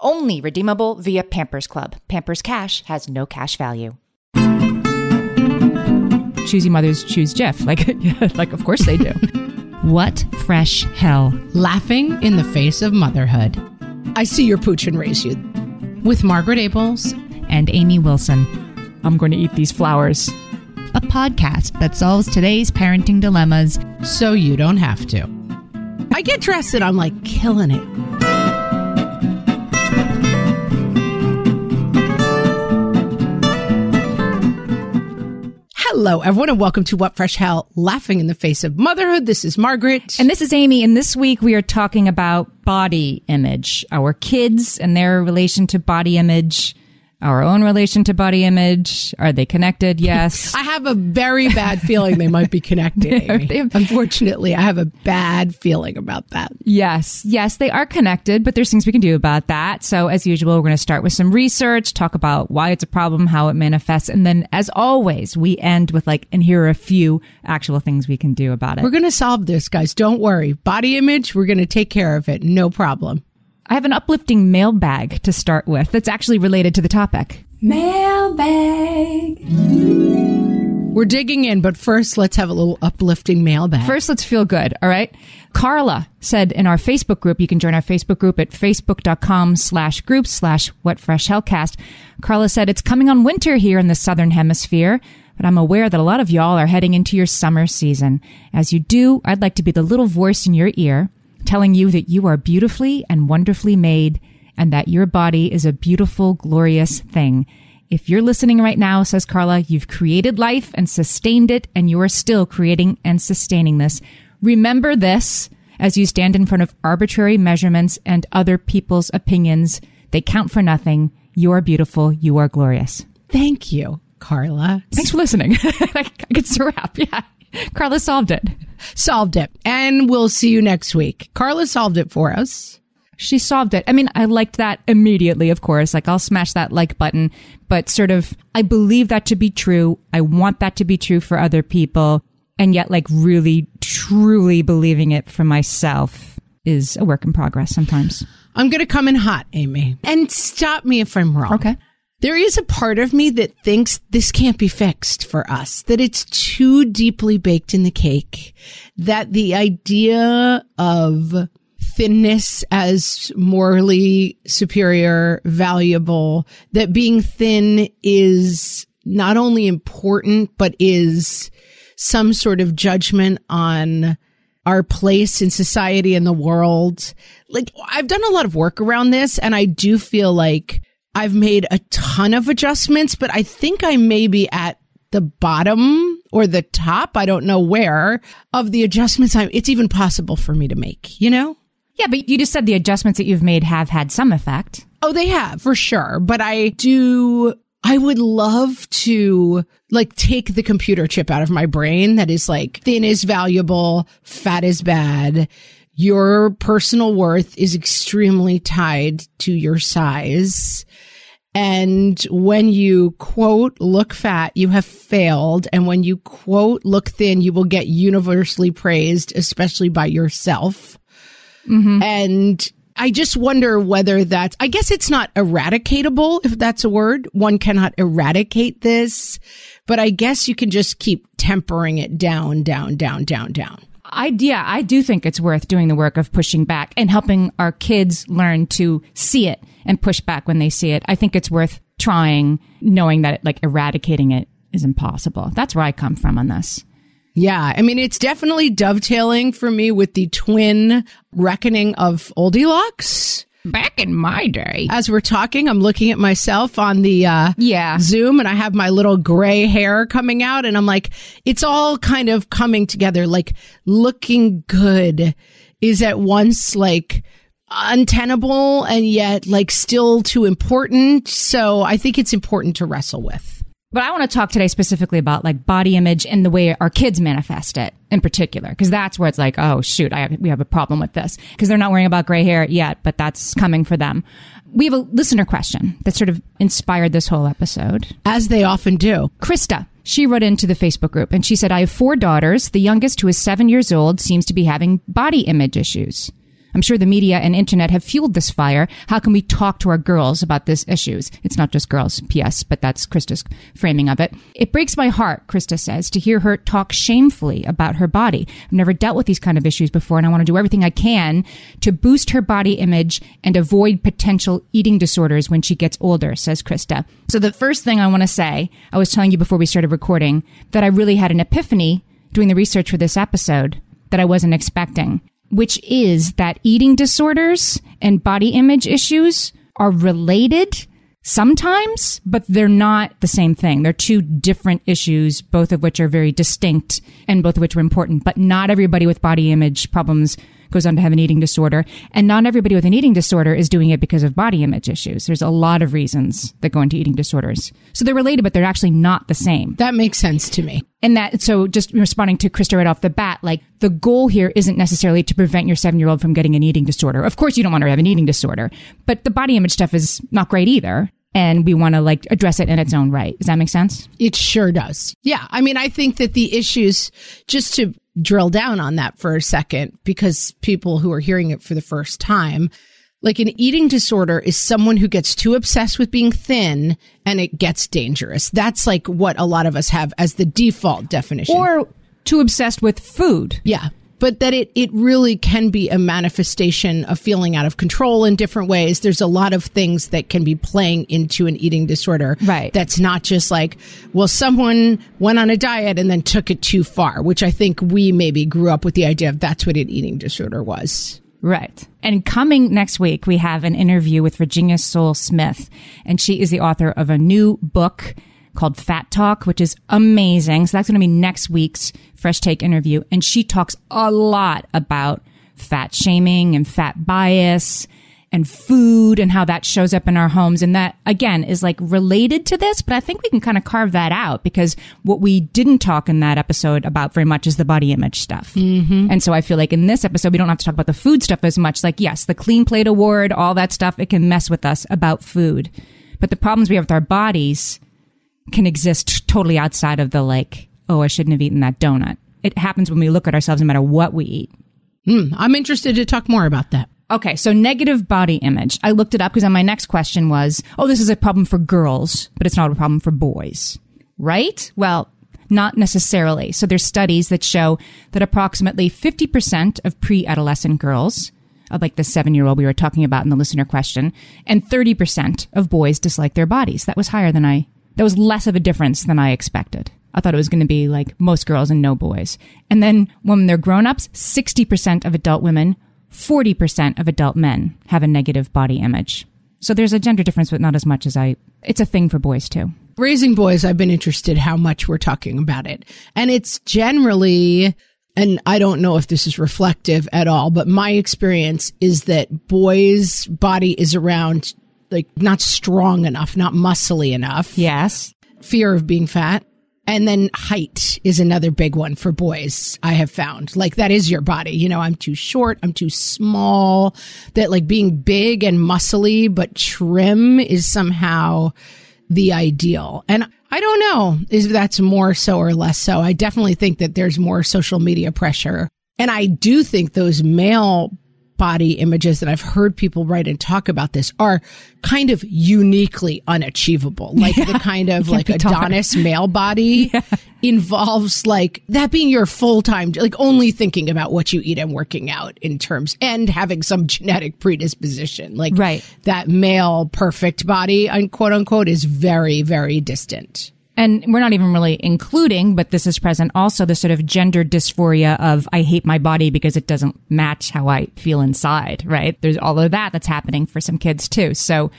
Only redeemable via Pampers Club. Pampers Cash has no cash value. Choosy mothers choose Jeff. Like, yeah, like of course they do. what fresh hell? Laughing in the face of motherhood. I see your pooch and raise you. With Margaret Ables and Amy Wilson. I'm going to eat these flowers. A podcast that solves today's parenting dilemmas so you don't have to. I get dressed and I'm like killing it. Hello, everyone, and welcome to What Fresh Hell Laughing in the Face of Motherhood. This is Margaret. And this is Amy. And this week we are talking about body image, our kids and their relation to body image our own relation to body image? Are they connected? Yes. I have a very bad feeling they might be connected. Unfortunately, I have a bad feeling about that. Yes. Yes, they are connected, but there's things we can do about that. So as usual, we're going to start with some research, talk about why it's a problem, how it manifests. And then as always, we end with like, and here are a few actual things we can do about it. We're going to solve this, guys. Don't worry. Body image, we're going to take care of it. No problem. I have an uplifting mailbag to start with that's actually related to the topic. Mailbag. We're digging in, but first let's have a little uplifting mailbag. First, let's feel good. All right. Carla said in our Facebook group, you can join our Facebook group at facebook.com slash group slash what fresh hellcast. Carla said, it's coming on winter here in the Southern hemisphere, but I'm aware that a lot of y'all are heading into your summer season. As you do, I'd like to be the little voice in your ear telling you that you are beautifully and wonderfully made and that your body is a beautiful, glorious thing. If you're listening right now, says Carla, you've created life and sustained it, and you are still creating and sustaining this. Remember this as you stand in front of arbitrary measurements and other people's opinions. They count for nothing. You are beautiful. You are glorious. Thank you, Carla. Thanks for listening. I can wrap. Yeah. Carla solved it. Solved it. And we'll see you next week. Carla solved it for us. She solved it. I mean, I liked that immediately, of course. Like, I'll smash that like button, but sort of, I believe that to be true. I want that to be true for other people. And yet, like, really, truly believing it for myself is a work in progress sometimes. I'm going to come in hot, Amy, and stop me if I'm wrong. Okay. There is a part of me that thinks this can't be fixed for us, that it's too deeply baked in the cake, that the idea of thinness as morally superior, valuable, that being thin is not only important, but is some sort of judgment on our place in society and the world. Like I've done a lot of work around this and I do feel like I've made a ton of adjustments, but I think I may be at the bottom or the top. I don't know where of the adjustments I'm, it's even possible for me to make, you know? Yeah, but you just said the adjustments that you've made have had some effect. Oh, they have for sure. But I do, I would love to like take the computer chip out of my brain that is like thin is valuable, fat is bad your personal worth is extremely tied to your size. And when you quote, look fat, you have failed. And when you quote, look thin, you will get universally praised, especially by yourself. Mm-hmm. And I just wonder whether that's, I guess it's not eradicatable, if that's a word. One cannot eradicate this, but I guess you can just keep tempering it down, down, down, down, down. I yeah, I do think it's worth doing the work of pushing back and helping our kids learn to see it and push back when they see it. I think it's worth trying, knowing that like eradicating it is impossible. That's where I come from on this. Yeah, I mean, it's definitely dovetailing for me with the twin reckoning of Oldilocks. Back in my day. As we're talking, I'm looking at myself on the uh, Yeah. Zoom and I have my little gray hair coming out and I'm like, it's all kind of coming together. Like looking good is at once like untenable and yet like still too important. So I think it's important to wrestle with. But I want to talk today specifically about like body image and the way our kids manifest it in particular, because that's where it's like, oh shoot, I have, we have a problem with this because they're not worrying about gray hair yet, but that's coming for them. We have a listener question that sort of inspired this whole episode. As they often do. Krista, she wrote into the Facebook group and she said, I have four daughters. The youngest, who is seven years old, seems to be having body image issues. I'm sure the media and internet have fueled this fire. How can we talk to our girls about these issues? It's not just girls, P.S., but that's Krista's framing of it. It breaks my heart, Krista says, to hear her talk shamefully about her body. I've never dealt with these kind of issues before, and I want to do everything I can to boost her body image and avoid potential eating disorders when she gets older, says Krista. So the first thing I want to say, I was telling you before we started recording that I really had an epiphany doing the research for this episode that I wasn't expecting which is that eating disorders and body image issues are related sometimes, but they're not the same thing. They're two different issues, both of which are very distinct and both of which are important. But not everybody with body image problems goes on to have an eating disorder. And not everybody with an eating disorder is doing it because of body image issues. There's a lot of reasons that go into eating disorders. So they're related, but they're actually not the same. That makes sense to me. And that, so just responding to Krista right off the bat, like the goal here isn't necessarily to prevent your seven year old from getting an eating disorder. Of course, you don't want her to have an eating disorder, but the body image stuff is not great either. And we want to like address it in its own right. Does that make sense? It sure does. Yeah. I mean, I think that the issues, just to drill down on that for a second, because people who are hearing it for the first time, like an eating disorder is someone who gets too obsessed with being thin and it gets dangerous. That's like what a lot of us have as the default definition. Or too obsessed with food. Yeah. But that it, it really can be a manifestation of feeling out of control in different ways. There's a lot of things that can be playing into an eating disorder. Right. That's not just like, well, someone went on a diet and then took it too far, which I think we maybe grew up with the idea of that's what an eating disorder was. Right. And coming next week, we have an interview with Virginia Sole-Smith, and she is the author of a new book called Fat Talk, which is amazing. So that's going to be next week's Fresh Take interview. And she talks a lot about fat shaming and fat bias and food and how that shows up in our homes. And that again is like related to this, but I think we can kind of carve that out because what we didn't talk in that episode about very much is the body image stuff. Mm-hmm. And so I feel like in this episode, we don't have to talk about the food stuff as much. Like, yes, the clean plate award, all that stuff, it can mess with us about food. But the problems we have with our bodies can exist totally outside of the like, oh, I shouldn't have eaten that donut. It happens when we look at ourselves no matter what we eat. Hmm. I'm interested to talk more about that. Okay, so negative body image. I looked it up because my next question was, oh, this is a problem for girls, but it's not a problem for boys. Right? Well, not necessarily. So there's studies that show that approximately 50% of pre-adolescent girls, of like the seven year old we were talking about in the listener question, and 30% of boys dislike their bodies. That was higher than I, that was less of a difference than I expected. I thought it was going to be like most girls and no boys. And then when they're grown ups, 60% of adult women, 40% of adult men have a negative body image. So there's a gender difference, but not as much as I, it's a thing for boys too. Raising boys, I've been interested how much we're talking about it. And it's generally, and I don't know if this is reflective at all, but my experience is that boys' body is around like not strong enough, not muscly enough. Yes. Fear of being fat. And then height is another big one for boys, I have found. Like that is your body. You know, I'm too short, I'm too small. That like being big and muscly but trim is somehow the ideal. And I don't know if that's more so or less so. I definitely think that there's more social media pressure. And I do think those male body images that I've heard people write and talk about this are kind of uniquely unachievable. Like yeah, the kind of like Adonis male body yeah. involves like that being your full time, like only thinking about what you eat and working out in terms and having some genetic predisposition. Like right. that male perfect body, quote unquote, is very, very distant. And we're not even really including, but this is present also the sort of gender dysphoria of I hate my body because it doesn't match how I feel inside, right? There's all of that that's happening for some kids too. So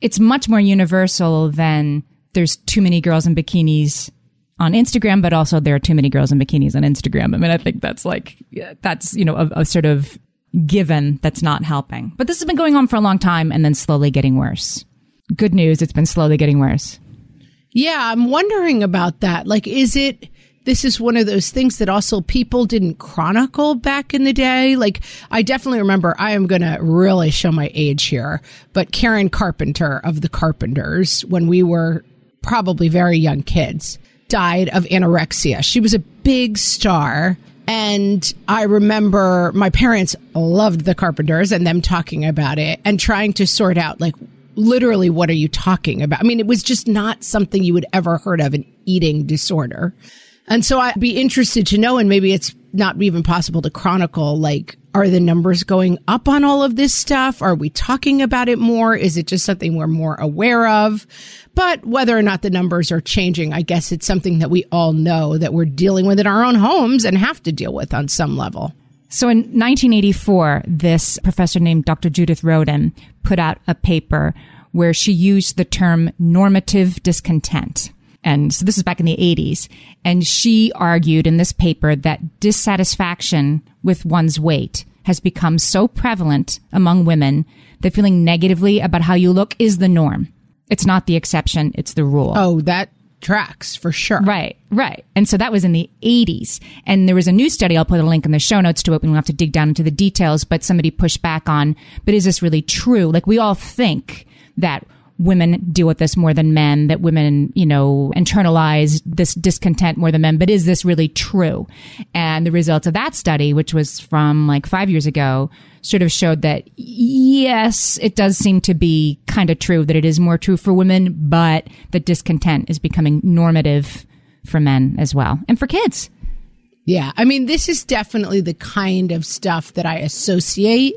it's much more universal than there's too many girls in bikinis on Instagram, but also there are too many girls in bikinis on Instagram. I mean, I think that's like, that's, you know, a, a sort of given that's not helping. But this has been going on for a long time and then slowly getting worse. Good news, it's been slowly getting worse. Yeah, I'm wondering about that. Like, is it, this is one of those things that also people didn't chronicle back in the day. Like, I definitely remember, I am going to really show my age here, but Karen Carpenter of the Carpenters, when we were probably very young kids, died of anorexia. She was a big star. And I remember my parents loved the Carpenters and them talking about it and trying to sort out like literally, what are you talking about? I mean, it was just not something you would ever heard of an eating disorder. And so I'd be interested to know, and maybe it's not even possible to chronicle, like, are the numbers going up on all of this stuff? Are we talking about it more? Is it just something we're more aware of? But whether or not the numbers are changing, I guess it's something that we all know that we're dealing with in our own homes and have to deal with on some level. So in 1984, this professor named Dr. Judith Rodin put out a paper where she used the term normative discontent. And so this is back in the 80s. And she argued in this paper that dissatisfaction with one's weight has become so prevalent among women that feeling negatively about how you look is the norm. It's not the exception, it's the rule. Oh, that tracks for sure. Right, right. And so that was in the 80s. And there was a new study, I'll put a link in the show notes to it. We don't have to dig down into the details, but somebody pushed back on, but is this really true? Like we all think that women deal with this more than men, that women, you know, internalize this discontent more than men. But is this really true? And the results of that study, which was from like five years ago, sort of showed that yes, it does seem to be kind of true that it is more true for women, but the discontent is becoming normative for men as well and for kids. Yeah. I mean, this is definitely the kind of stuff that I associate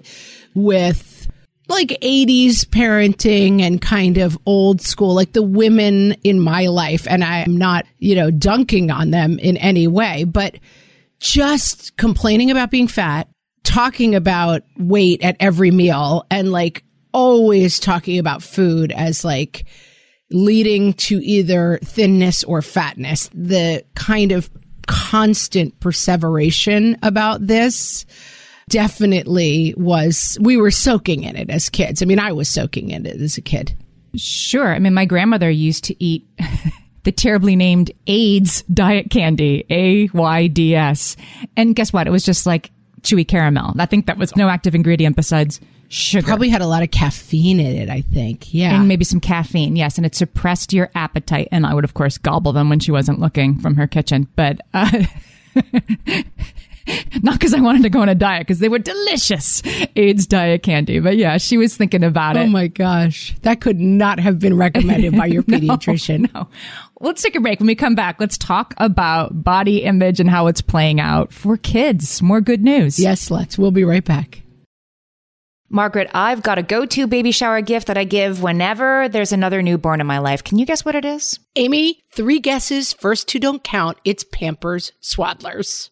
with like 80s parenting and kind of old school, like the women in my life. And I'm not, you know, dunking on them in any way, but just complaining about being fat, talking about weight at every meal and like always talking about food as like leading to either thinness or fatness. The kind of constant perseveration about this definitely was, we were soaking in it as kids. I mean, I was soaking in it as a kid. Sure. I mean, my grandmother used to eat the terribly named Ayds diet candy, A Y D S. And guess what? It was just like chewy caramel. I think that was no active ingredient besides sugar. Probably had a lot of caffeine in it, I think. Yeah. And maybe some caffeine, yes. And it suppressed your appetite. And I would, of course, gobble them when she wasn't looking from her kitchen. But, uh, Not because I wanted to go on a diet, because they were delicious Ayds diet candy. But yeah, she was thinking about oh it. Oh my gosh. That could not have been recommended by your pediatrician. no, no. Let's take a break. When we come back, let's talk about body image and how it's playing out for kids. More good news. Yes, let's. We'll be right back. Margaret, I've got a go to baby shower gift that I give whenever there's another newborn in my life. Can you guess what it is? Amy, three guesses. First two don't count. It's Pampers Swaddlers.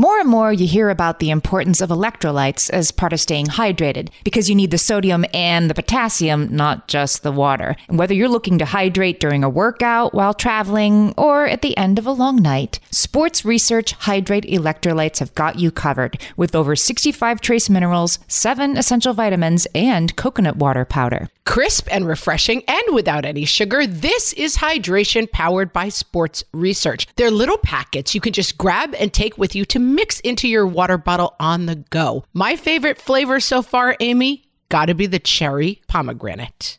More and more, you hear about the importance of electrolytes as part of staying hydrated because you need the sodium and the potassium, not just the water. And whether you're looking to hydrate during a workout, while traveling, or at the end of a long night, Sports Research Hydrate Electrolytes have got you covered with over 65 trace minerals, 7 essential vitamins, and coconut water powder. Crisp and refreshing and without any sugar, this is hydration powered by Sports Research. They're little packets you can just grab and take with you to mix into your water bottle on the go. My favorite flavor so far, Amy, gotta be the cherry pomegranate.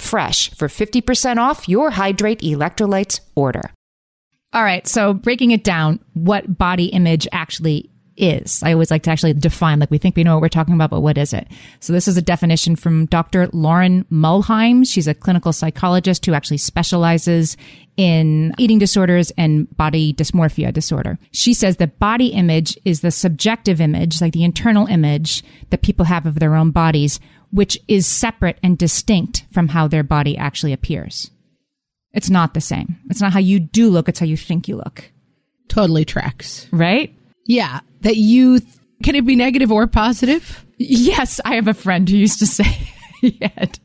for 50% off your Hydrate electrolytes order. All right. So breaking it down, what body image actually is. I always like to actually define, like we think we know what we're talking about, but what is it? So this is a definition from Dr. Lauren Muhlheim. She's a clinical psychologist who actually specializes in eating disorders and body dysmorphia disorder. She says that body image is the subjective image, like the internal image that people have of their own bodies, which is separate and distinct from how their body actually appears. It's not the same. It's not how you do look. It's how you think you look. Totally tracks. Right? Yeah, that you th- can it be negative or positive? Yes, I have a friend who used to say he had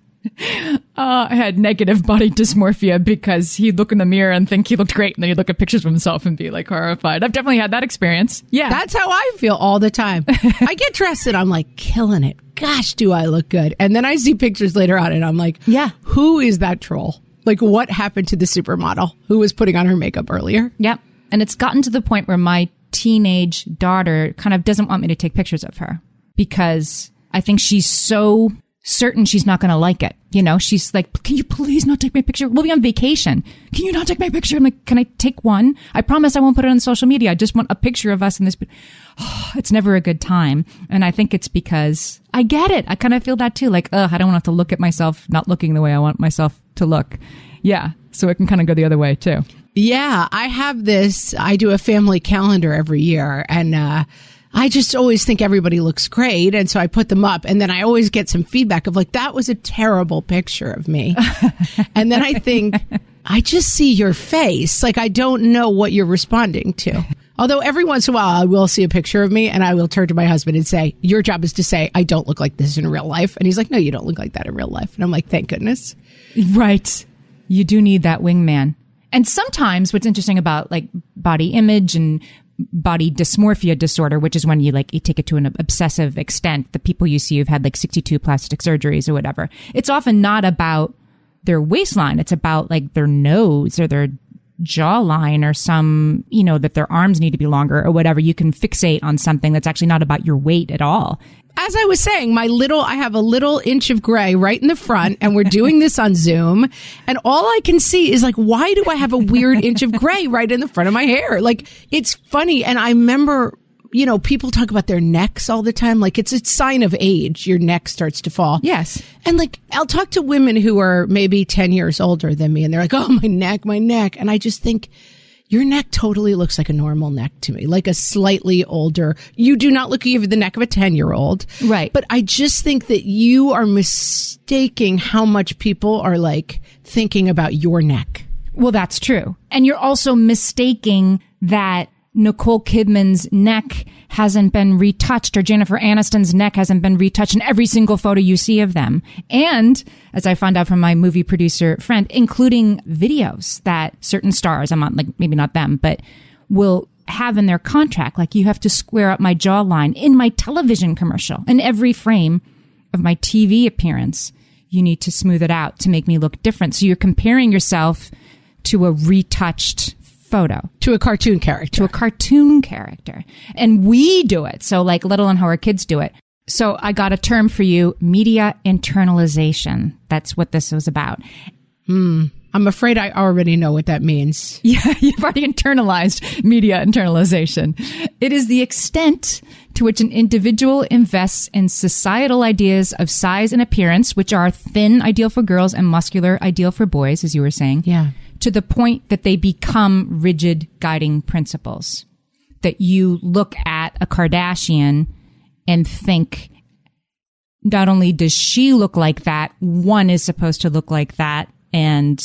uh, had negative body dysmorphia because he'd look in the mirror and think he looked great, and then he'd look at pictures of himself and be like horrified. I've definitely had that experience. Yeah, That's how I feel all the time. I get dressed and I'm like killing it. Gosh, do I look good? And then I see pictures later on and I'm like, Yeah. who is that troll? Like, what happened to the supermodel who was putting on her makeup earlier? Yep. And it's gotten to the point where my teenage daughter kind of doesn't want me to take pictures of her because I think she's so certain she's not going to like it. You know, she's like, can you please not take my picture? We'll be on vacation. Can you not take my picture? I'm like, can I take one? I promise I won't put it on social media. I just want a picture of us in this. it's never a good time. And I think it's because I get it. I kind of feel that too. Like, ugh, I don't want to have to look at myself not looking the way I want myself to look. Yeah. So it can kind of go the other way too. Yeah, I have this. I do a family calendar every year and, uh, I just always think everybody looks great. And so I put them up and then I always get some feedback of like, that was a terrible picture of me. and then I think, I just see your face. Like, I don't know what you're responding to. Although every once in a while I will see a picture of me and I will turn to my husband and say, your job is to say, I don't look like this in real life. And he's like, no, you don't look like that in real life. And I'm like, thank goodness. Right. You do need that wingman. And sometimes what's interesting about like body image and body dysmorphia disorder, which is when you like you take it to an obsessive extent, the people you see who've had like 62 plastic surgeries or whatever. It's often not about their waistline. It's about like their nose or their jawline or some, you know, that their arms need to be longer or whatever. You can fixate on something that's actually not about your weight at all. As I was saying, my little, I have a little inch of gray right in the front and we're doing this on Zoom. And all I can see is like, why do I have a weird inch of gray right in the front of my hair? Like, it's funny. And I remember, you know, people talk about their necks all the time. Like it's a sign of age. Your neck starts to fall. Yes. And like, I'll talk to women who are maybe 10 years older than me and they're like, oh, my neck, my neck. And I just think, your neck totally looks like a normal neck to me, like a slightly older. You do not look even the neck of a 10 year old. Right. But I just think that you are mistaking how much people are like thinking about your neck. Well, that's true. And you're also mistaking that Nicole Kidman's neck hasn't been retouched or Jennifer Aniston's neck hasn't been retouched in every single photo you see of them. And as I found out from my movie producer friend, including videos that certain stars, I'm not like, maybe not them, but will have in their contract. Like you have to square up my jawline in my television commercial in every frame of my TV appearance. You need to smooth it out to make me look different. So you're comparing yourself to a retouched photo to a cartoon character. to a cartoon character. And we do it. So like let alone how our kids do it. So I got a term for you, media internalization. That's what this was about. Hmm. I'm afraid I already know what that means. Yeah, you've already internalized media internalization. It is the extent to which an individual invests in societal ideas of size and appearance, which are thin ideal for girls and muscular ideal for boys, as you were saying. Yeah. To the point that they become rigid guiding principles. That you look at a Kardashian and think, not only does she look like that, one is supposed to look like that. And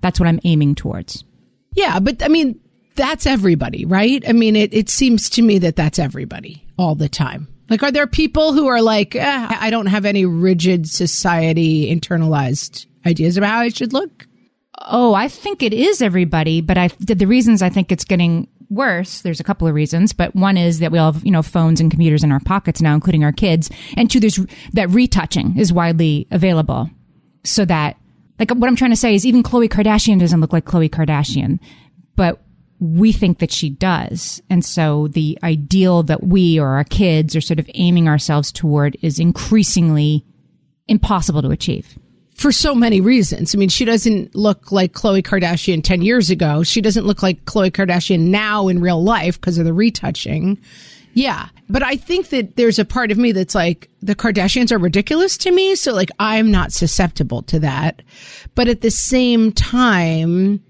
that's what I'm aiming towards. Yeah, but I mean, that's everybody, right? I mean, it, it seems to me that that's everybody all the time. Like, are there people who are like, eh, I don't have any rigid society internalized ideas about how I should look? Oh, I think it is everybody, but I the, the reasons I think it's getting worse. There's a couple of reasons, but one is that we all have you know phones and computers in our pockets now, including our kids, and two, there's that retouching is widely available, so that like what I'm trying to say is even Khloe Kardashian doesn't look like Khloe Kardashian, but we think that she does, and so the ideal that we or our kids are sort of aiming ourselves toward is increasingly impossible to achieve. For so many reasons. I mean, she doesn't look like Khloe Kardashian 10 years ago. She doesn't look like Khloe Kardashian now in real life because of the retouching. Yeah. But I think that there's a part of me that's like, the Kardashians are ridiculous to me. So like, I'm not susceptible to that. But at the same time,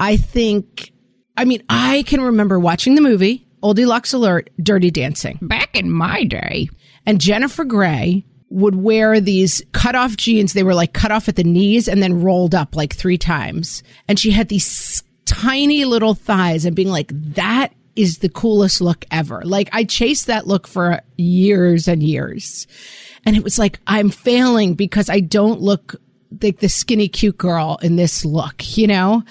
I think, I mean, I can remember watching the movie, Old Deluxe Alert, Dirty Dancing. Back in my day. And Jennifer Grey would wear these cut off jeans. They were like cut off at the knees and then rolled up like three times. And she had these tiny little thighs and being like, that is the coolest look ever. Like I chased that look for years and years. And it was like, I'm failing because I don't look like the skinny cute girl in this look, you know?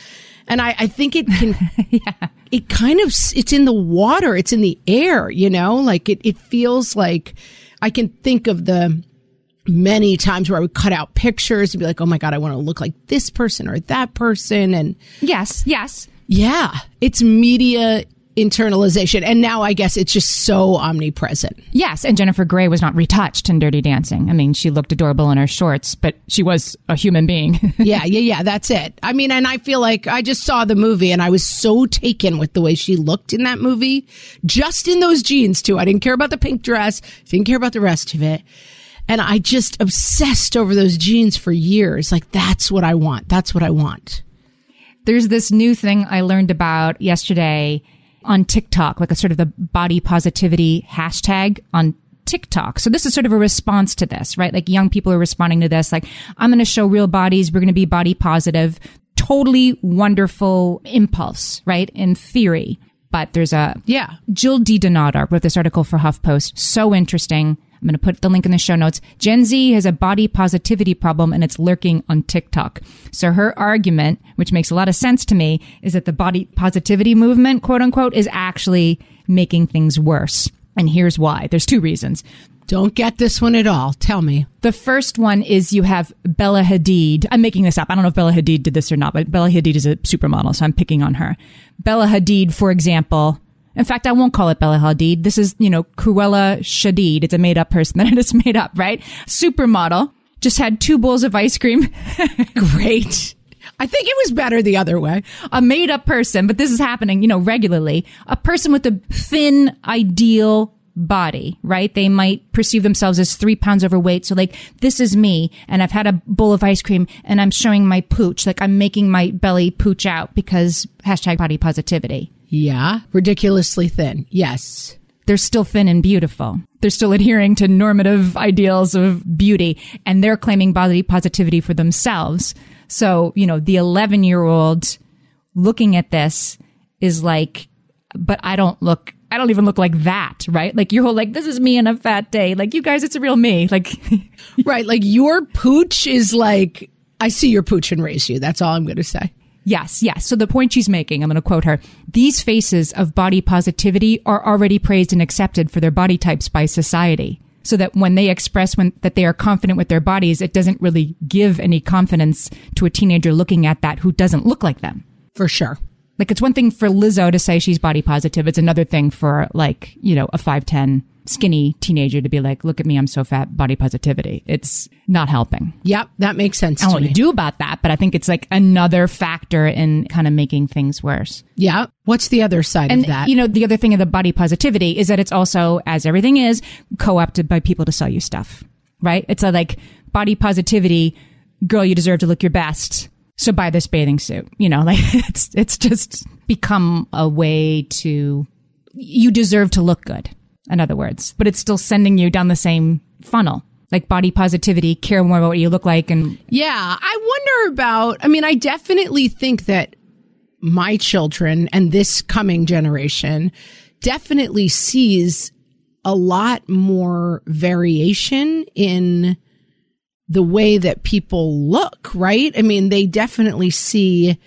And I, I think it can, it kind of, it's in the water. It's in the air, you know, like it, it feels like I can think of the many times where I would cut out pictures and be like, Oh my God, I want to look like this person or that person. And Yes, yes. yeah, it's media internalization. And now I guess it's just so omnipresent. Yes, and Jennifer Grey was not retouched in Dirty Dancing. I mean, she looked adorable in her shorts, but she was a human being. yeah, yeah, yeah. That's it. I mean, and I feel like I just saw the movie and I was so taken with the way she looked in that movie, just in those jeans too. I didn't care about the pink dress, didn't care about the rest of it. And I just obsessed over those jeans for years. Like, that's what I want. That's what I want. There's this new thing I learned about yesterday on TikTok, like a sort of the body positivity hashtag on TikTok. So this is sort of a response to this, right? Like young people are responding to this, like, I'm going to show real bodies. We're going to be body positive. Totally wonderful impulse, right? In theory. But there's a Yeah. Jill Di Donato wrote this article for HuffPost. So interesting. I'm going to put the link in the show notes. Gen Z has a body positivity problem and it's lurking on TikTok. So her argument, which makes a lot of sense to me, is that the body positivity movement, quote unquote, is actually making things worse. And here's why. There's two reasons. Don't get this one at all. Tell me. The first one is you have Bella Hadid. I'm making this up. I don't know if Bella Hadid did this or not, but Bella Hadid is a supermodel, so I'm picking on her. Bella Hadid, for example. In fact, I won't call it Bella Hadid. This is, you know, Cruella Shadid. It's a made up person that it is made up, right? Supermodel. Just had two bowls of ice cream. Great. I think it was better the other way. a made up person, but this is happening, you know, regularly. A person with a thin, ideal body, right? They might perceive themselves as three pounds overweight. So like, this is me and I've had a bowl of ice cream and I'm showing my pooch. Like I'm making my belly pooch out because hashtag body positivity. Yeah. Ridiculously thin. Yes. They're still thin and beautiful. They're still adhering to normative ideals of beauty and they're claiming body positivity for themselves. So, you know, the 11 year old looking at this is like, but I don't look, I don't even look like that, right? Like your whole, like, this is me in a fat day. Like, you guys, it's a real me. Like, right. Like your pooch is like, I see your pooch and raise you. That's all I'm going to say. Yes, yes. So the point she's making, I'm going to quote her. These faces of body positivity are already praised and accepted for their body types by society. So that when they express when, that they are confident with their bodies, it doesn't really give any confidence to a teenager looking at that who doesn't look like them. For sure. Like it's one thing for Lizzo to say she's body positive. It's another thing for like, you know, a 5'10 skinny teenager to be like, look at me, I'm so fat, body positivity. It's not helping. Yep. That makes sense. I don't to know what you do about that, but I think it's like another factor in kind of making things worse. Yeah. What's the other side And of that? you know, the other thing of the body positivity is that it's also, as everything is, co-opted by people to sell you stuff, right? It's a like body positivity, girl, you deserve to look your best. So buy this bathing suit. You know, like it's it's just become a way to you deserve to look good. In other words, but it's still sending you down the same funnel. Like body positivity, care more about what you look like, and Yeah, I wonder about. I mean, I definitely think that my children and this coming generation definitely sees a lot more variation in the way that people look, right? I mean, they definitely see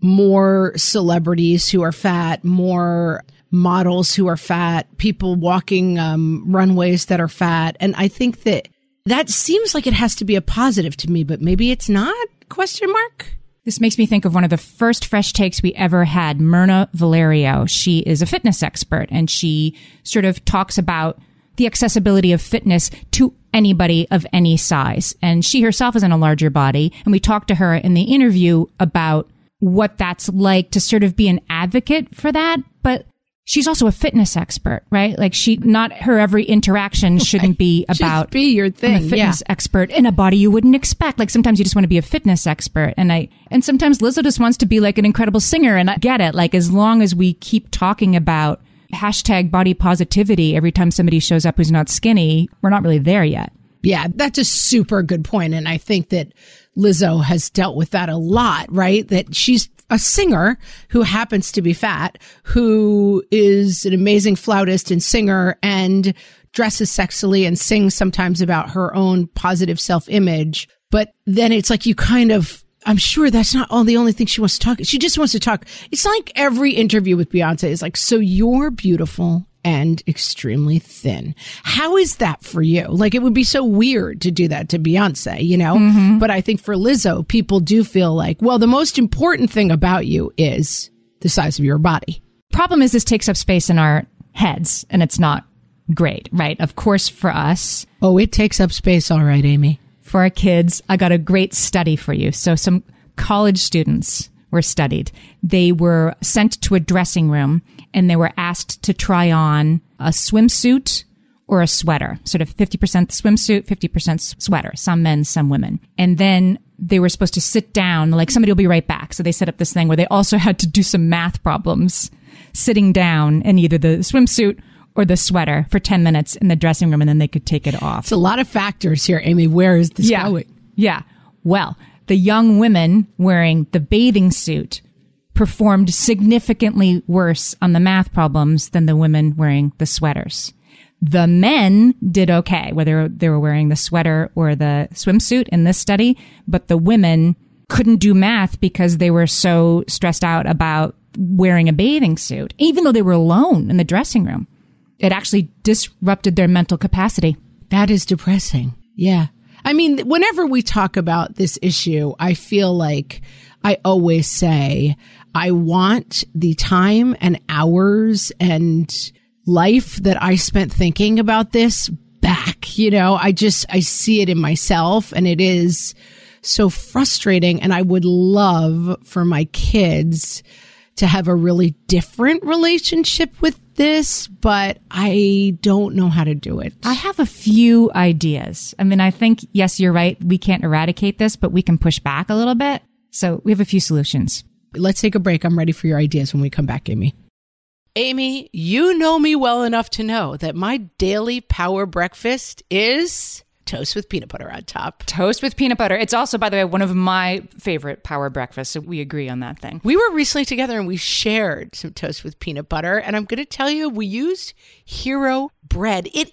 more celebrities who are fat, more models who are fat, people walking um, runways that are fat. And I think that that seems like it has to be a positive to me, but maybe it's not? Question mark? This makes me think of one of the first fresh takes we ever had, Mirna Valerio. She is a fitness expert and she sort of talks about the accessibility of fitness to anybody of any size. And she herself is in a larger body. And we talked to her in the interview about what that's like to sort of be an advocate for that. But she's also a fitness expert, right? Like she, not her every interaction shouldn't be about be your I'm thing. a fitness expert in a body you wouldn't expect. Like sometimes you just want to be a fitness expert. And I, and sometimes Lizzo just wants to be like an incredible singer. And I get it. Like as long as we keep talking about hashtag body positivity every time somebody shows up who's not skinny, we're not really there yet. Yeah, that's a super good. And I think that Lizzo has dealt with that a lot, right? That she's a singer who happens to be fat, who is an amazing flautist and singer and dresses sexily and sings sometimes about her own positive self image. But then it's like you kind of, I'm sure that's not all the only thing she wants to talk. She just wants to talk. It's like every interview with Beyonce is like, so you're beautiful and extremely thin. How is that for you? Like it would be so weird to do that to Beyonce, you know? Mm-hmm. But I think for Lizzo, people do feel like, well, the most important thing about you is the size of your body. Problem is this takes up space in our heads and it's not great, right? Of course, for us, Oh, it takes up space. All right, Amy. for our kids, I got a great study for you. So some college students were studied. They were sent to a dressing room and they were asked to try on a swimsuit or a sweater, sort of 50% swimsuit, 50% sweater, some men, some women. And then they were supposed to sit down, like somebody will be right back. So they set up this thing where they also had to do some math problems sitting down in either the swimsuit or the sweater for 10 minutes in the dressing room and then they could take it off. It's a lot of factors here, Amy. Where is this Yeah. going? Yeah. Well, the young women wearing the bathing suit performed significantly worse on the math problems than the women wearing the sweaters. The men did okay, whether they were wearing the sweater or the swimsuit in this study, but the women couldn't do math because they were so stressed out about wearing a bathing suit, even though they were alone in the dressing room. It actually disrupted their mental capacity. That is depressing. Yeah. I mean, whenever we talk about this issue, I feel like I always say, I want the time and hours and life that I spent thinking about this back. You know, I just, I see it in myself and it is so frustrating. And I would love for my kids to have a really different relationship with this, but I don't know how to do it. I have a few ideas. I mean, I think, yes, you're right. We can't eradicate this, but we can push back a little bit. So we have a few solutions. Let's take a break. I'm ready for your ideas when we come back, Amy. Amy, you know me well enough to know that my daily power breakfast is toast with peanut butter on top. Toast with peanut butter. It's also, by the way, one of my favorite power breakfasts. So we agree on that thing. We were recently together and we shared some toast with peanut butter. And I'm going to tell you, we used Hero bread. It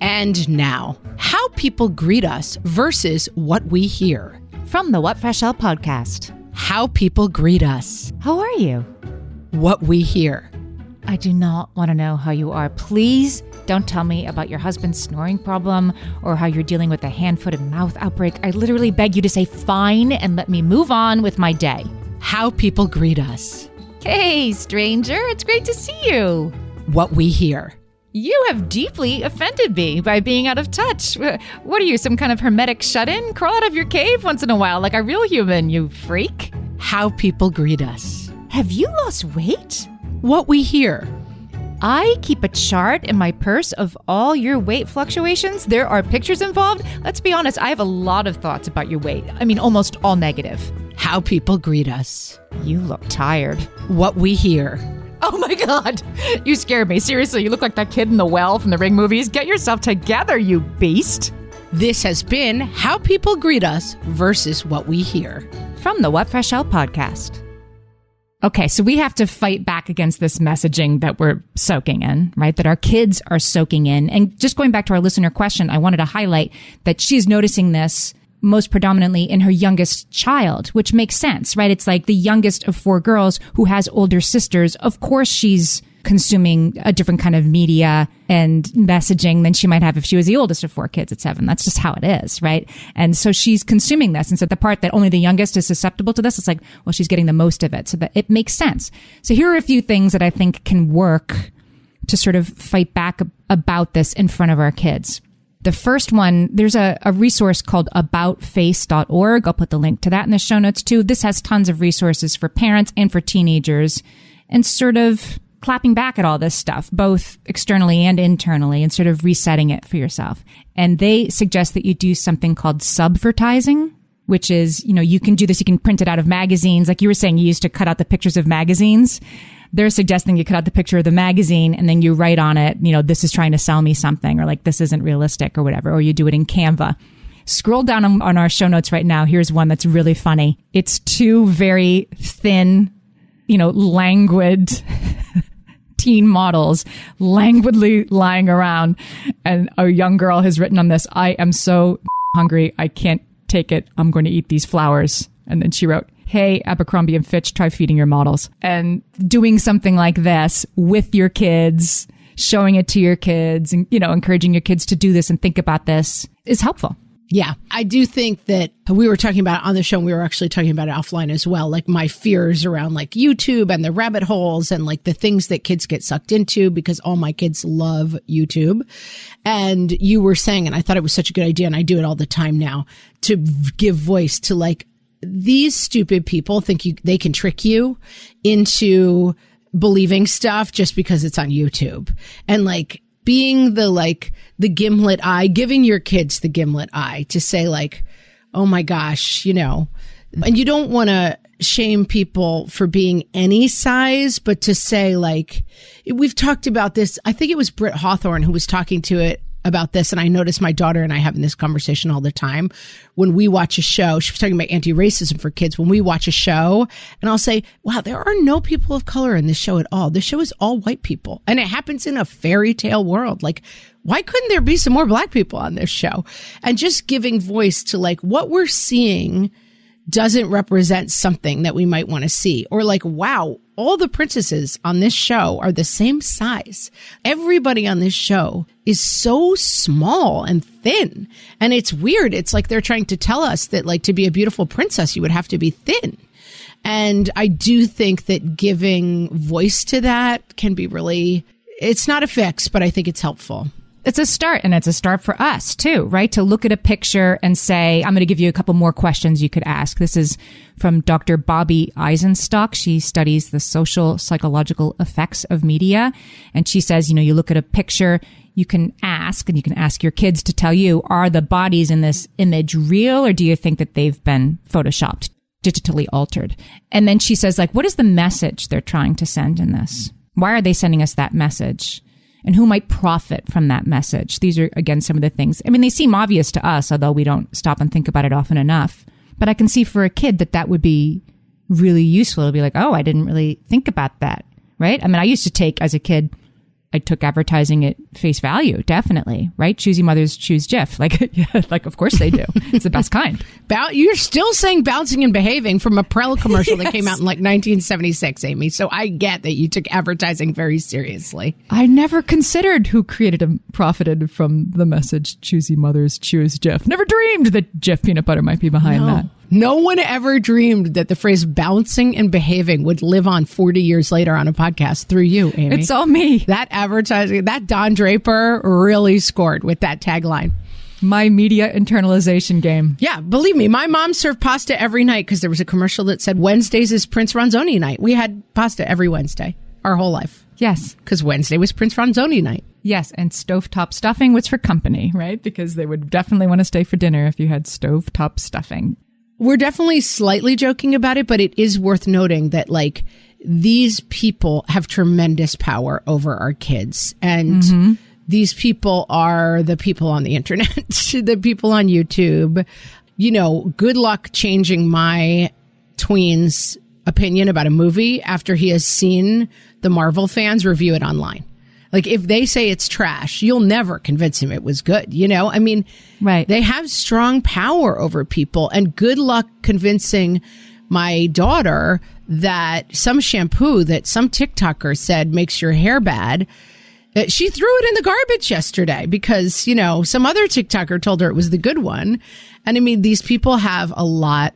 And now, how people greet us versus what we hear. From the What Fresh Hell podcast. How people greet us, How are you? what we hear. I do not want to know how you are. Please don't tell me about your husband's snoring problem or how you're dealing with a hand, foot, and mouth outbreak. I literally beg you to say fine and let me move on with my day. How people greet us, Hey, stranger, it's great to see you. What we hear. You have deeply offended me by being out of touch. What are you, some kind of hermetic shut in? Crawl out of your cave once in a while like a real human, you freak. How people greet us, Have you lost weight? what we hear. I keep a chart in my purse of all your weight fluctuations. There are pictures involved. Let's be honest, I have a lot of thoughts about your weight. I mean, almost all negative. How people greet us, You look tired. what we hear. Oh my god. You scared me. Seriously, you look like that kid in the well from the Ring movies. Get yourself together, you beast. This has been How People Greet Us versus What We Hear. From the What Fresh Hell podcast. Okay, so we have to fight back against this messaging that we're soaking in, right? That our kids are soaking in. And just going back to our listener question, I wanted to highlight that she's noticing this most predominantly in her youngest child, which makes sense, right? It's like the youngest of four girls who has older sisters. Of course, she's consuming a different kind of media and messaging than she might have if she was the oldest of four kids at seven. That's just how it is, right? And so she's consuming this. And so the part that only the youngest is susceptible to this, it's like, well, she's getting the most of it. So that it makes sense. So here are a few things that I think can work to sort of fight back about this in front of our kids. The first one, there's a, a resource called aboutface.org. I'll put the link to that in the show notes too. This has tons of resources for parents and for teenagers and sort of clapping back at all this stuff, both externally and internally, and sort of resetting it for yourself. And they suggest that you do something called subvertising, which is, you know, you can do this, you can print it out of magazines. Like you were saying, you used to cut out the pictures of magazines. They're suggesting you cut out the picture of the magazine and then you write on it, you know, this is trying to sell me something or like this isn't realistic or whatever, or you do it in Canva. Scroll down on, our show notes right now. Here's one that's really funny. It's two very thin, you know, languid teen models languidly lying around. And a young girl has written on this, I am so hungry. I can't take it. I'm going to eat these flowers. And then she wrote, Hey, Abercrombie and Fitch, try feeding your models and doing something like this with your kids, showing it to your kids and, you know, encouraging your kids to do this and think about this is helpful. Yeah, I do think that we were talking about on the show. and We were actually talking about it offline as well. Like my fears around like YouTube and the rabbit holes and like the things that kids get sucked into because all my kids love YouTube. And you were saying, and I thought it was such a good idea, and I do it all the time now to give voice to like these stupid people think you they can trick you into believing stuff just because it's on YouTube. And like being the like the gimlet eye, giving your kids the gimlet eye to say like, "Oh my gosh, you know." And you don't want to shame people for being any size, but to say like we've talked about this. I think it was Britt Hawthorne who was talking to it about this, and I notice my daughter and I having this conversation all the time. When we watch a show, she was talking about anti-racism for kids. When we watch a show, and I'll say, "Wow, there are no people of color in this show at all. This show is all white people, and it happens in a fairy tale world. Like, why couldn't there be some more black people on this show?" And just giving voice to like what we're seeing doesn't represent something that we might want to see. Or like, wow, all the princesses on this show are the same size. Everybody on this show is so small and thin. And it's weird. It's like they're trying to tell us that like to be a beautiful princess, you would have to be thin. And I do think that giving voice to that can be really, it's not a fix, but I think it's helpful it's a start and it's a start for us too, right? To look at a picture and say, I'm going to give you a couple more questions you could ask. This is from Dr. Bobbie Eisenstock. She studies the social psychological effects of media. And she says, you know, you look at a picture, you can ask and you can ask your kids to tell you, are the bodies in this image real or do you think that they've been photoshopped, digitally altered? And then she says, like, what is the message they're trying to send in this? Why are they sending us that message? And who might profit from that message. These are, again, some of the things. I mean, they seem obvious to us, although we don't stop and think about it often enough. But I can see for a kid that that would be really useful to be like, oh, I didn't really think about that. Right. I mean, I used to take as a kid I took advertising at face value, definitely, right? Choosy mothers choose Jif. Like, yeah, like of course they do. It's the best kind. You're still saying bouncing and behaving from a Prell commercial yes. that came out in like 1976, Amy. So I get that you took advertising very seriously. I never considered who created and profited from the message "Choosy mothers choose Jif." Never dreamed that Jif peanut butter might be behind no. that. No one ever dreamed that the phrase bouncing and behaving would live on 40 years later on a podcast through you, Amy. It's all me. That advertising, that Don Draper really scored with that tagline. My media internalization game. Yeah, believe me, my mom served pasta every night because there was a commercial that said Wednesdays is Prince Ronzoni night. We had pasta every Wednesday our whole life. Yes. Because Wednesday was Prince Ronzoni night. Yes, and stovetop stuffing was for company, right? Because they would definitely want to stay for dinner if you had stovetop stuffing we're definitely slightly joking about it, but it is worth noting that like these people have tremendous power over our kids and mm-hmm. these people are the people on the internet, the people on YouTube. You know, good luck changing my tween's opinion about a movie after he has seen the Marvel fans review it online. Like if they say it's trash, you'll never convince him it was good. You know, I mean, right. They have strong power over people and good luck convincing my daughter that some shampoo that some TikToker said makes your hair bad. She threw it in the garbage yesterday because, you know, some other TikToker told her it was the good one. And I mean, these people have a lot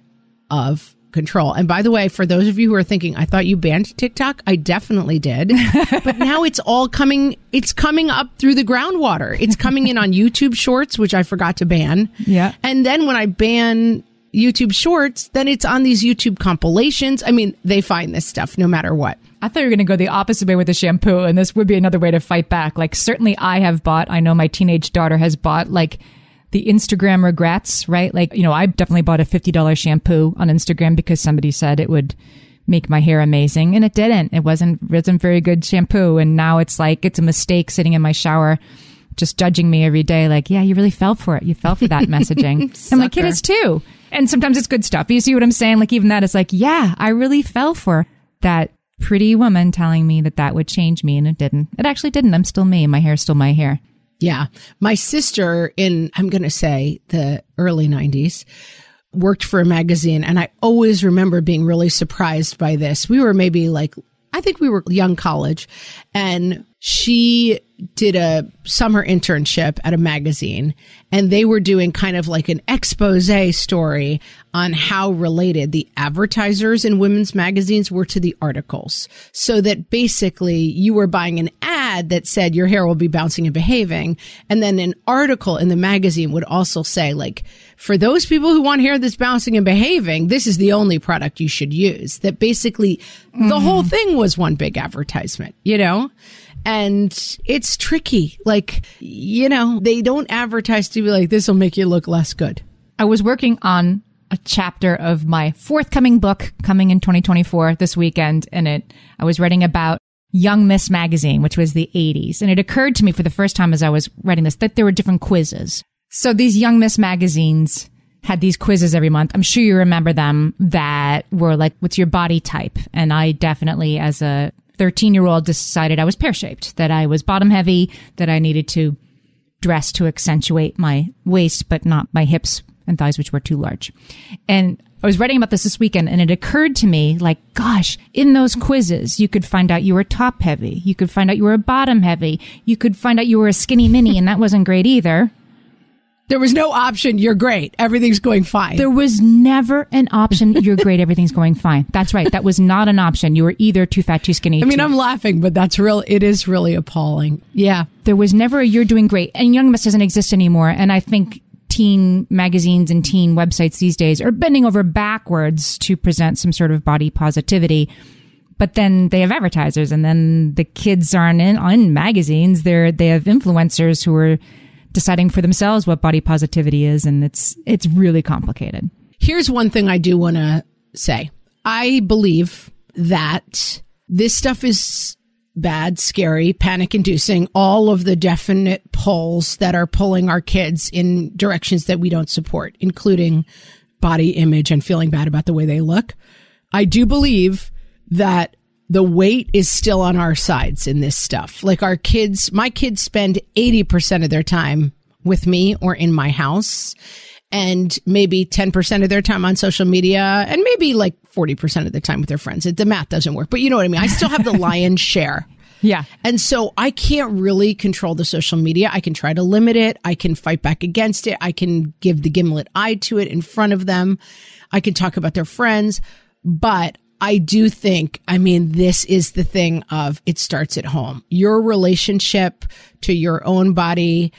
of control. And by the way, for those of you who are thinking, I thought you banned TikTok, I definitely did. but now it's all coming, it's coming up through the groundwater. It's coming in on YouTube shorts, which I forgot to ban. Yeah. And then when I ban YouTube shorts, then it's on these YouTube compilations. I mean, they find this stuff no matter what. I thought you were going to go the opposite way with the shampoo, and this would be another way to fight back. Like, certainly I have bought, I know my teenage daughter has bought, like, the Instagram regrets, right? Like, you know, I definitely bought a $50 shampoo on Instagram because somebody said it would make my hair amazing and it didn't. It wasn't, wasn't very good shampoo. And now it's like, it's a mistake sitting in my shower, just judging me every day. Like, yeah, you really fell for it. You fell for that messaging. and my kid is too. And sometimes it's good stuff. You see what I'm saying? Like, even that is like, yeah, I really fell for that pretty woman telling me that that would change me. And it didn't. It actually didn't. I'm still me. My hair's still my hair. Yeah. My sister in, I'm going to say the early 90s, worked for a magazine. And I always remember being really surprised by this. We were maybe like, I think we were young college and she did a summer internship at a magazine and they were doing kind of like an expose story on how related the advertisers in women's magazines were to the articles. So that basically you were buying an ad that said your hair will be bouncing and behaving. And then an article in the magazine would also say like, for those people who want hair that's bouncing and behaving, this is the only product you should use. That basically mm. the whole thing was one big advertisement, you know? And it's tricky. Like, you know, they don't advertise to be like, this will make you look less good. I was working on a chapter of my forthcoming book coming in 2024 this weekend. And it, I was writing about Young Miss Magazine, which was the 80s. And it occurred to me for the first time as I was writing this that there were different quizzes. So these Young Miss magazines had these quizzes every month. I'm sure you remember them that were like, what's your body type? And I definitely, as a 13 year old decided I was pear shaped, that I was bottom heavy, that I needed to dress to accentuate my waist, but not my hips and thighs, which were too large. And I was writing about this this weekend and it occurred to me like, gosh, in those quizzes, you could find out you were top heavy. You could find out you were bottom heavy. You could find out you were a skinny mini and that wasn't great either. There was no option. You're great. Everything's going fine. There was never an option. You're great. Everything's going fine. That's right. That was not an option. You were either too fat, too skinny. I mean, too. I'm laughing, but that's real. It is really appalling. Yeah. There was never a you're doing great. And Young Miss doesn't exist anymore. And I think teen magazines and teen websites these days are bending over backwards to present some sort of body positivity. But then they have advertisers and then the kids aren't in on magazines. They're, they have influencers who are deciding for themselves what body positivity is. And it's, it's really complicated. Here's one thing I do want to say. I believe that this stuff is bad, scary, panic inducing, all of the definite pulls that are pulling our kids in directions that we don't support, including body image and feeling bad about the way they look. I do believe that the weight is still on our sides in this stuff. Like our kids, my kids spend 80% of their time with me or in my house and maybe 10% of their time on social media and maybe like 40% of the time with their friends. The math doesn't work, but you know what I mean? I still have the lion's share. Yeah. And so I can't really control the social media. I can try to limit it. I can fight back against it. I can give the gimlet eye to it in front of them. I can talk about their friends, but I do think, I mean, this is the thing of it starts at home. Your relationship to your own body.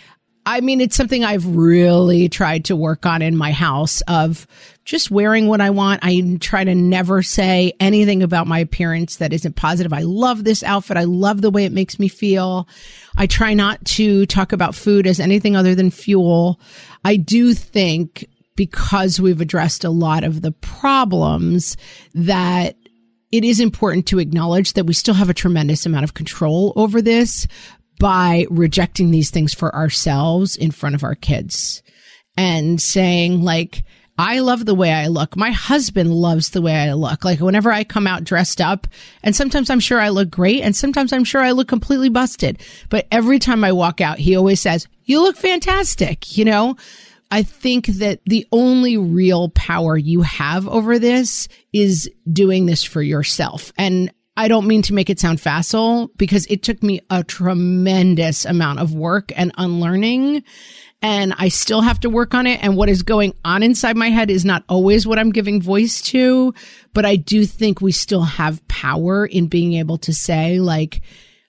I mean, it's something I've really tried to work on in my house of just wearing what I want. I try to never say anything about my appearance that isn't positive. I love this outfit. I love the way it makes me feel. I try not to talk about food as anything other than fuel. I do think because we've addressed a lot of the problems that it is important to acknowledge that we still have a tremendous amount of control over this by rejecting these things for ourselves in front of our kids and saying like, I love the way I look. My husband loves the way I look. Like whenever I come out dressed up and sometimes I'm sure I look great and sometimes I'm sure I look completely busted. But every time I walk out, he always says, you look fantastic, you know? I think that the only real power you have over this is doing this for yourself. And I don't mean to make it sound facile because it took me a tremendous amount of work and unlearning. And I still have to work on it. And what is going on inside my head is not always what I'm giving voice to. But I do think we still have power in being able to say, like,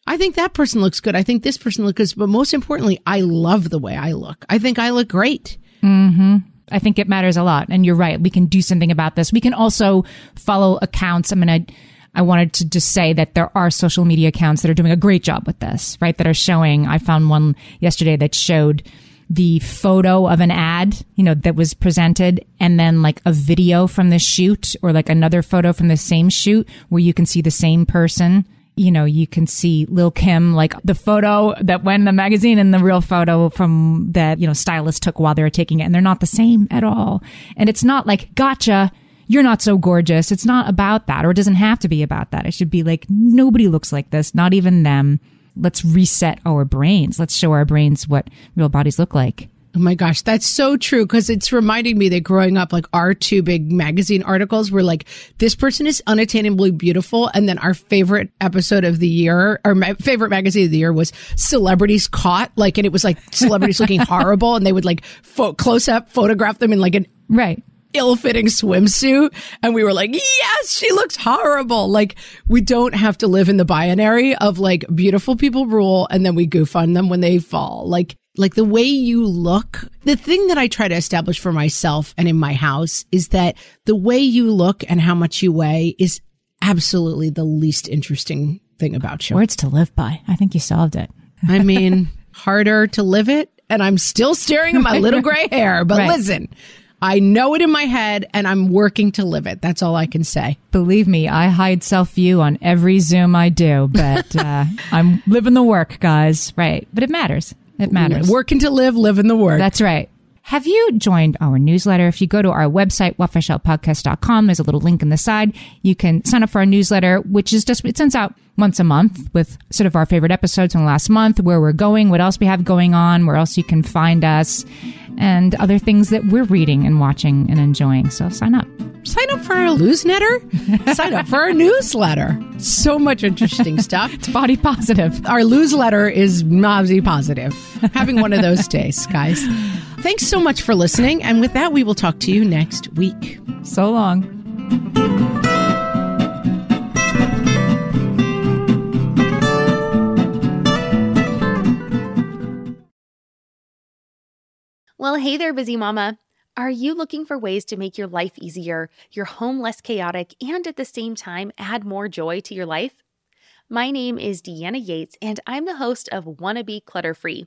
I think that person looks good. I think this person looks good. But most importantly, I love the way I look. I think I look great. Mm-hmm. I think it matters a lot. And you're right. We can do something about this. We can also follow accounts. I mean, I, I wanted to just say that there are social media accounts that are doing a great job with this, right? That are showing, I found one yesterday that showed the photo of an ad, you know, that was presented and then like a video from the shoot or like another photo from the same shoot where you can see the same person. You know, you can see Lil Kim, like the photo that went in the magazine and the real photo from that, you know, stylist took while they were taking it. And they're not the same at all. And it's not like, gotcha. You're not so gorgeous. It's not about that, or it doesn't have to be about that. It should be like, nobody looks like this, not even them let's reset our brains. Let's show our brains what real bodies look like. Oh my gosh, that's so true because it's reminding me that growing up, like our two big magazine articles were like, this person is unattainably beautiful. And then our favorite episode of the year, our ma- favorite magazine of the year was celebrities caught. Like, and it was like celebrities looking horrible and they would like fo- close up photograph them in like an right ill-fitting swimsuit and we were like yes she looks horrible like we don't have to live in the binary of like beautiful people rule and then we goof on them when they fall like like the way you look the thing that i try to establish for myself and in my house is that the way you look and how much you weigh is absolutely the least interesting thing about you words to live by i think you solved it i mean harder to live it and i'm still staring at my little gray hair but right. listen I know it in my head and I'm working to live it. That's all I can say. Believe me, I hide self view on every Zoom I do, but uh, I'm living the work, guys. Right. But it matters. It matters. Working to live, living the work. That's right. Have you joined our newsletter? If you go to our website, whatfreshhellpodcast.com, there's a little link in the side. You can sign up for our newsletter, which is just, it sends out once a month with sort of our favorite episodes from the last month, where we're going, what else we have going on, where else you can find us and other things that we're reading and watching and enjoying. So sign up. Sign up for our newsletter. sign up for our newsletter. So much interesting stuff. it's body positive. Our newsletter is mobsy positive. Having one of those days, guys. Thanks so much for listening. And with that, we will talk to you next week. So long. Well, hey there, busy mama. Are you looking for ways to make your life easier, your home less chaotic, and at the same time add more joy to your life? My name is Deanna Yates, and I'm the host of Wanna Be Clutter Free,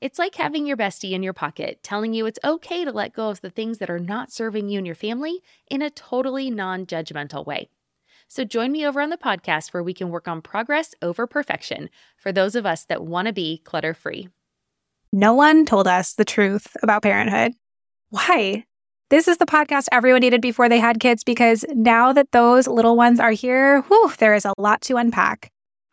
It's like having your bestie in your pocket telling you it's okay to let go of the things that are not serving you and your family in a totally non judgmental way. So join me over on the podcast where we can work on progress over perfection for those of us that want to be clutter free. No one told us the truth about parenthood. Why? This is the podcast everyone needed before they had kids because now that those little ones are here, whew, there is a lot to unpack.